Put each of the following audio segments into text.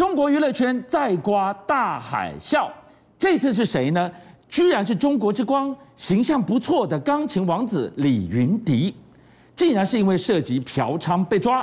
中国娱乐圈再刮大海啸，这次是谁呢？居然是中国之光，形象不错的钢琴王子李云迪，竟然是因为涉及嫖娼被抓，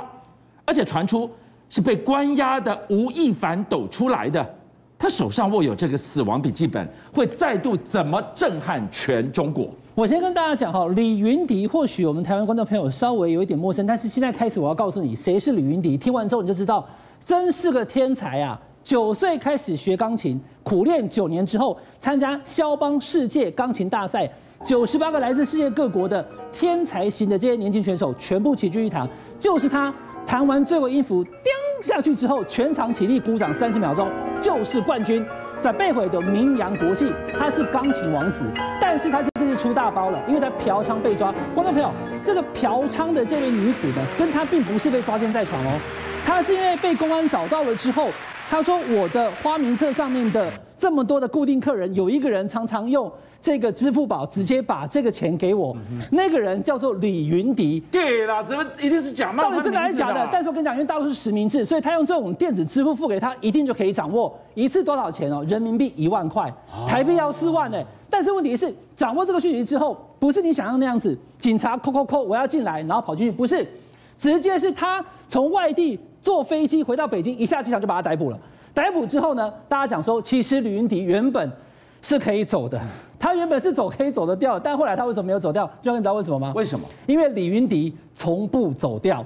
而且传出是被关押的吴亦凡抖出来的。他手上握有这个死亡笔记本，会再度怎么震撼全中国？我先跟大家讲哈，李云迪或许我们台湾观众朋友稍微有一点陌生，但是现在开始我要告诉你谁是李云迪。听完之后你就知道，真是个天才啊！九岁开始学钢琴，苦练九年之后参加肖邦世界钢琴大赛，九十八个来自世界各国的天才型的这些年轻选手全部齐聚一堂，就是他弹完最后音符，叮下去之后，全场起立鼓掌三十秒钟。就是冠军，在被毁的名扬国际，他是钢琴王子，但是他是这次出大包了，因为他嫖娼被抓。观众朋友，这个嫖娼的这位女子呢，跟他并不是被抓奸在床哦，他是因为被公安找到了之后，他说我的花名册上面的这么多的固定客人，有一个人常常用。这个支付宝直接把这个钱给我，那个人叫做李云迪。对啦，怎么一定是假冒？到底真的还是假的？但是我跟你讲，因为大陆是实名制，所以他用这种电子支付付给他，一定就可以掌握一次多少钱哦？人民币一万块，台币要四万呢。但是问题是，掌握这个讯息之后，不是你想象那样子，警察扣扣扣，我要进来，然后跑进去，不是，直接是他从外地坐飞机回到北京，一下机场就把他逮捕了。逮捕之后呢，大家讲说，其实李云迪原本是可以走的。他原本是走可以走得掉，但后来他为什么没有走掉？就你知道为什么吗？为什么？因为李云迪从不走掉，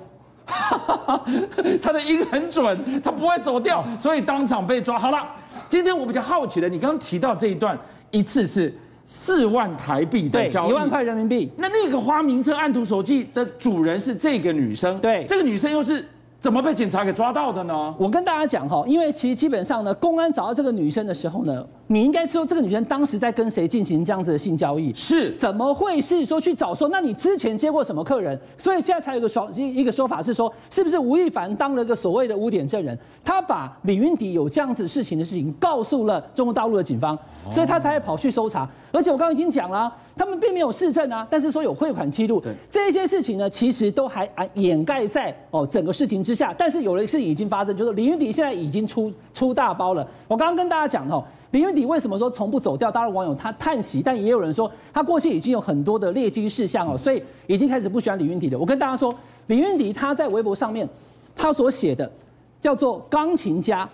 他的音很准，他不会走掉，所以当场被抓。好了，今天我比较好奇的，你刚刚提到这一段，一次是四万台币的交易，一万块人民币。那那个花名册按图索骥的主人是这个女生，对，这个女生又是。怎么被警察给抓到的呢？我跟大家讲哈，因为其实基本上呢，公安找到这个女生的时候呢，你应该说这个女生当时在跟谁进行这样子的性交易？是，怎么会是说去找说？那你之前接过什么客人？所以现在才有个说一一个说法是说，是不是吴亦凡当了个所谓的污点证人？他把李云迪有这样子事情的事情告诉了中国大陆的警方，所以他才会跑去搜查。而且我刚刚已经讲了。他们并没有市政啊，但是说有汇款记录，对这些事情呢，其实都还啊掩盖在哦整个事情之下。但是有的事情已经发生，就是李云迪现在已经出出大包了。我刚刚跟大家讲哦，李云迪为什么说从不走掉？大陆网友他叹息，但也有人说他过去已经有很多的劣迹事项哦，所以已经开始不喜欢李云迪了。我跟大家说，李云迪他在微博上面他所写的叫做钢琴家，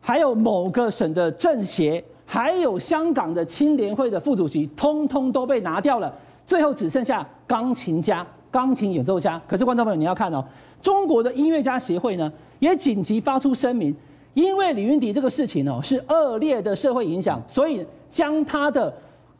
还有某个省的政协。还有香港的青联会的副主席，通通都被拿掉了，最后只剩下钢琴家、钢琴演奏家。可是观众朋友，你要看哦，中国的音乐家协会呢，也紧急发出声明，因为李云迪这个事情哦，是恶劣的社会影响，所以将他的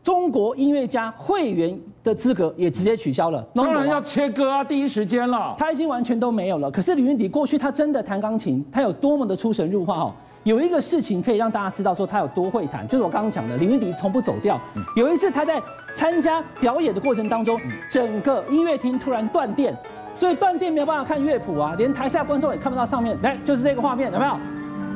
中国音乐家会员的资格也直接取消了。当然要切割啊，第一时间了，他已经完全都没有了。可是李云迪过去他真的弹钢琴，他有多么的出神入化哦。有一个事情可以让大家知道说他有多会弹，就是我刚刚讲的，李云迪从不走调。有一次他在参加表演的过程当中，整个音乐厅突然断电，所以断电没有办法看乐谱啊，连台下观众也看不到上面。来，就是这个画面，有没有？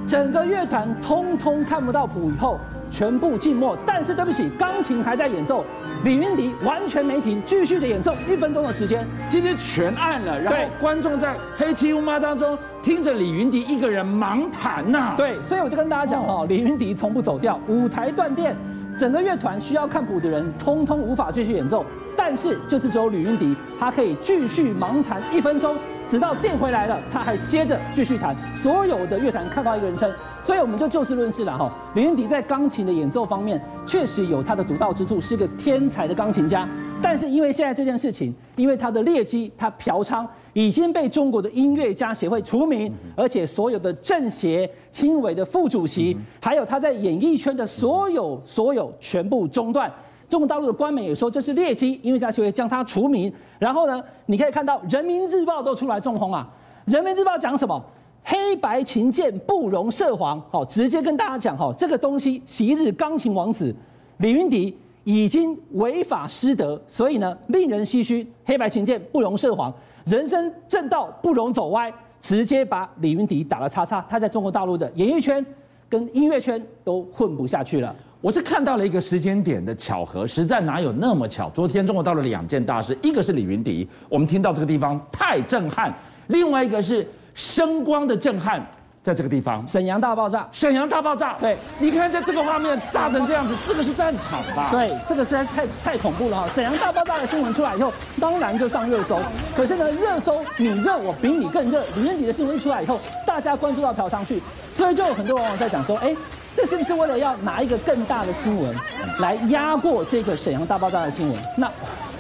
整个乐团通通看不到谱以后，全部静默。但是对不起，钢琴还在演奏。李云迪完全没停，继续的演奏一分钟的时间。今天全暗了，然后观众在黑漆乌麻当中听着李云迪一个人盲弹呐、啊。对，所以我就跟大家讲哦，李云迪从不走调。舞台断电，整个乐团需要看谱的人通通无法继续演奏，但是就是只有李云迪，他可以继续盲弹一分钟。直到电回来了，他还接着继续弹。所有的乐团看到一个人称，所以我们就就事论事了哈。李云迪在钢琴的演奏方面确实有他的独到之处，是个天才的钢琴家。但是因为现在这件事情，因为他的劣迹，他嫖娼已经被中国的音乐家协会除名，而且所有的政协、青委的副主席，还有他在演艺圈的所有所有全部中断。中国大陆的官媒也说这是劣迹，音乐家协会将他除名。然后呢，你可以看到《人民日报》都出来中轰啊，《人民日报》讲什么？黑白琴键不容涉黄。好，直接跟大家讲哈，这个东西昔日钢琴王子李云迪已经违法失德，所以呢，令人唏嘘。黑白琴键不容涉黄，人生正道不容走歪，直接把李云迪打了叉叉。他在中国大陆的演艺圈跟音乐圈都混不下去了。我是看到了一个时间点的巧合，实在哪有那么巧？昨天中国到了两件大事，一个是李云迪，我们听到这个地方太震撼；另外一个是声光的震撼，在这个地方，沈阳大爆炸，沈阳大爆炸。对，你看在这个画面炸成这样子，这个是战场吧？对，这个实在太太恐怖了哈！沈阳大爆炸的新闻出来以后，当然就上热搜。可是呢，热搜你热，我比你更热。李云迪的新闻一出来以后，大家关注到嫖娼去，所以就有很多网友在讲说，哎，这是不是为了要拿一个更大的新闻来压过这个沈阳大爆炸的新闻？那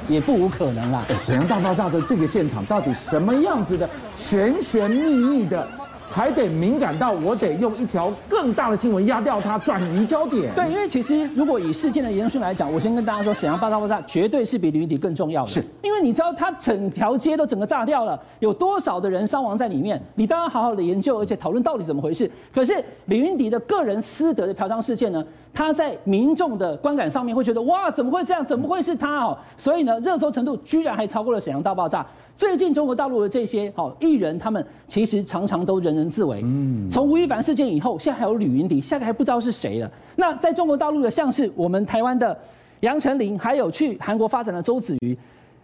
也不无可能啦。沈阳大爆炸的这个现场到底什么样子的玄玄秘秘的？还得敏感到我得用一条更大的新闻压掉它，转移焦点。对，因为其实如果以事件的严肃来讲，我先跟大家说，沈阳大爆炸绝对是比李云迪更重要的。是，因为你知道它整条街都整个炸掉了，有多少的人伤亡在里面？你当然好好的研究，而且讨论到底怎么回事。可是李云迪的个人私德的嫖娼事件呢？他在民众的观感上面会觉得，哇，怎么会这样？怎么会是他哦？所以呢，热搜程度居然还超过了沈阳大爆炸。最近中国大陆的这些好艺人，他们其实常常都人人自危。嗯，从吴亦凡事件以后，现在还有吕云迪，现在还不知道是谁了。那在中国大陆的，像是我们台湾的杨丞琳，还有去韩国发展的周子瑜，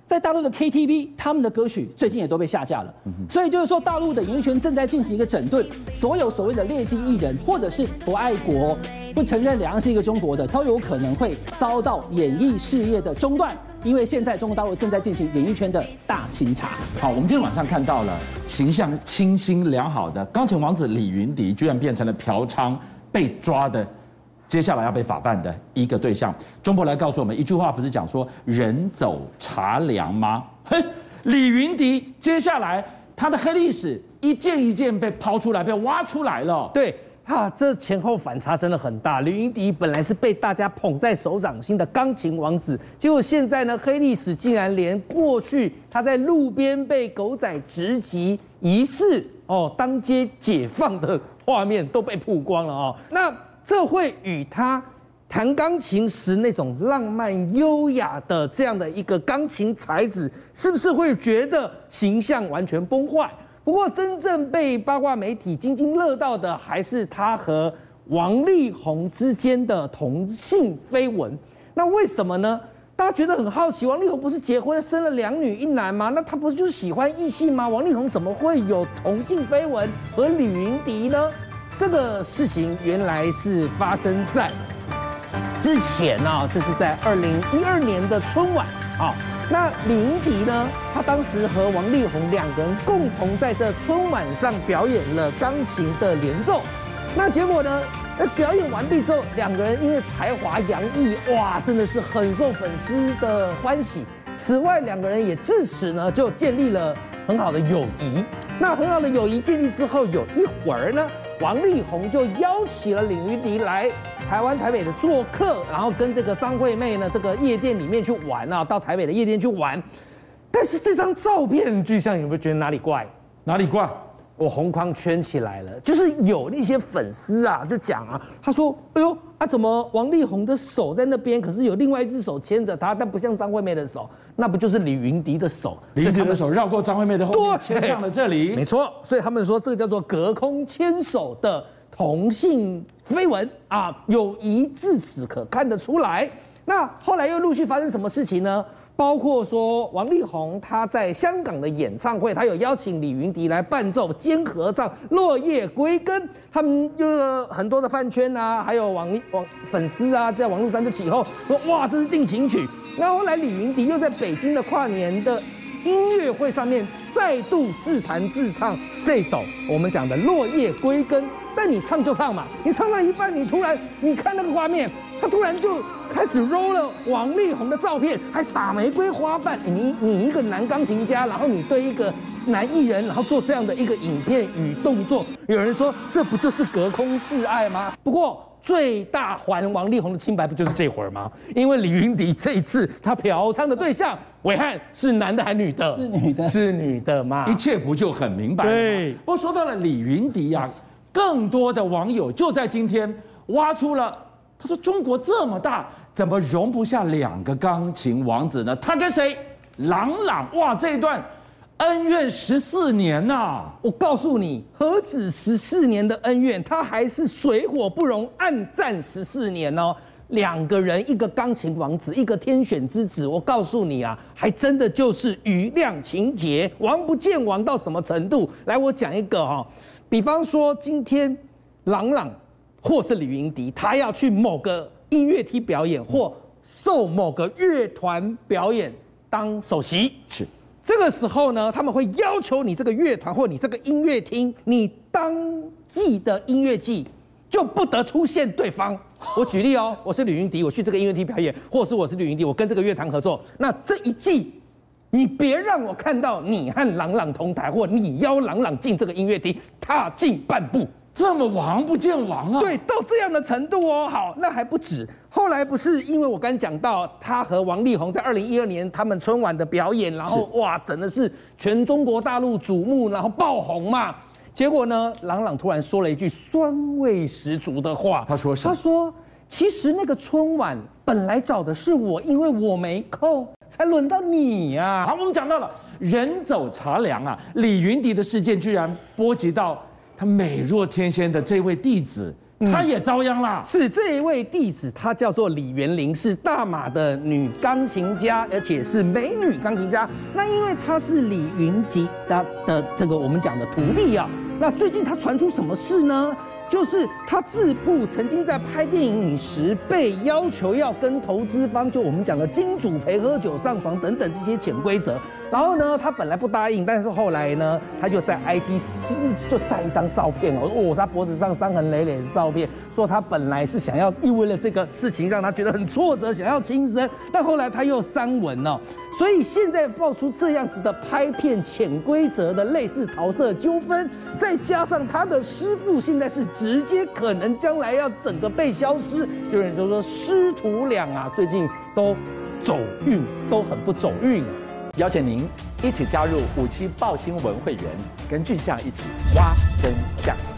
在大陆的 KTV，他们的歌曲最近也都被下架了。所以就是说，大陆的演艺圈正在进行一个整顿，所有所谓的劣迹艺人，或者是不爱国、不承认两岸是一个中国的，都有可能会遭到演艺事业的中断。因为现在中国大陆正在进行演艺圈的大清查。好，我们今天晚上看到了形象清新良好的钢琴王子李云迪，居然变成了嫖娼被抓的，接下来要被法办的一个对象。中博来告诉我们一句话，不是讲说人走茶凉吗？嘿，李云迪接下来他的黑历史一件一件被抛出来，被挖出来了。对。哈，这前后反差真的很大。李云迪本来是被大家捧在手掌心的钢琴王子，结果现在呢，黑历史竟然连过去他在路边被狗仔直击疑似哦当街解放的画面都被曝光了哦。那这会与他弹钢琴时那种浪漫优雅的这样的一个钢琴才子，是不是会觉得形象完全崩坏？不过，真正被八卦媒体津津乐道的，还是他和王力宏之间的同性绯闻。那为什么呢？大家觉得很好奇，王力宏不是结婚生了两女一男吗？那他不是就是喜欢异性吗？王力宏怎么会有同性绯闻和李云迪呢？这个事情原来是发生在之前啊，就是在二零一二年的春晚啊。那李云迪呢？他当时和王力宏两个人共同在这春晚上表演了钢琴的连奏。那结果呢？那表演完毕之后，两个人因为才华洋溢，哇，真的是很受粉丝的欢喜。此外，两个人也自此呢就建立了很好的友谊。那很好的友谊建立之后，有一会儿呢，王力宏就邀请了李云迪来。台湾台北的做客，然后跟这个张惠妹呢，这个夜店里面去玩啊，到台北的夜店去玩。但是这张照片，巨象有没有觉得哪里怪？哪里怪？我红框圈起来了，就是有那些粉丝啊，就讲啊，他说：“哎呦，啊怎么王力宏的手在那边，可是有另外一只手牵着他，但不像张惠妹的手，那不就是李云迪的手？李云迪的手绕过张惠妹的后面，牵上了这里。没错，所以他们说这个叫做隔空牵手的。”同性绯闻啊，友谊至此可看得出来。那后来又陆续发生什么事情呢？包括说王力宏他在香港的演唱会，他有邀请李云迪来伴奏兼合唱《落叶归根》，他们有很多的饭圈啊，还有网网粉丝啊，在网络上就起哄说：哇，这是定情曲。那后来李云迪又在北京的跨年的音乐会上面再度自弹自唱这首我们讲的《落叶归根》。但你唱就唱嘛，你唱到一半，你突然你看那个画面，他突然就开始 roll 了王力宏的照片，还撒玫瑰花瓣。你你一个男钢琴家，然后你对一个男艺人，然后做这样的一个影片与动作，有人说这不就是隔空示爱吗？不过最大还王力宏的清白不就是这会儿吗？因为李云迪这一次他嫖娼的对象伟汉是男的还女的？是女的，是女的吗？一切不就很明白了吗？对。不过说到了李云迪呀、啊。更多的网友就在今天挖出了，他说：“中国这么大，怎么容不下两个钢琴王子呢？他跟谁？郎朗？哇，这一段恩怨十四年呐、啊！我告诉你，何止十四年的恩怨，他还是水火不容，暗战十四年哦。两个人，一个钢琴王子，一个天选之子。我告诉你啊，还真的就是余量情节，王不见王到什么程度？来，我讲一个哈、哦。”比方说今天朗朗或是李云迪，他要去某个音乐厅表演，或受某个乐团表演当首席，是这个时候呢，他们会要求你这个乐团或你这个音乐厅，你当季的音乐季就不得出现对方。我举例哦，我是李云迪，我去这个音乐厅表演，或是我是李云迪，我跟这个乐团合作，那这一季你别让我看到你和郎朗同台，或你邀郎朗进这个音乐厅踏进半步。这么王不见王啊！对，到这样的程度哦。好，那还不止。后来不是因为我刚讲到他和王力宏在二零一二年他们春晚的表演，然后哇，真的是全中国大陆瞩目，然后爆红嘛。结果呢，朗朗突然说了一句酸味十足的话。他说什么？他说：“其实那个春晚本来找的是我，因为我没空，才轮到你呀、啊。”好，我们讲到了人走茶凉啊，李云迪的事件居然波及到。他美若天仙的这位弟子，她也遭殃了。是这一位弟子，她叫做李元玲，是大马的女钢琴家，而且是美女钢琴家。那因为她是李云吉的的这个我们讲的徒弟啊，那最近她传出什么事呢？就是他自曝曾经在拍电影时被要求要跟投资方，就我们讲的金主陪喝酒、上床等等这些潜规则。然后呢，他本来不答应，但是后来呢，他就在 IG 就晒一张照片哦，哦，他脖子上伤痕累累的照片。说他本来是想要，因为了这个事情让他觉得很挫折，想要轻生，但后来他又删文了，所以现在爆出这样子的拍片潜规则的类似桃色纠纷，再加上他的师父现在是直接可能将来要整个被消失，就有人就说师徒俩啊最近都走运都很不走运，邀请您一起加入五七报新闻会员，跟俊相一起挖真相。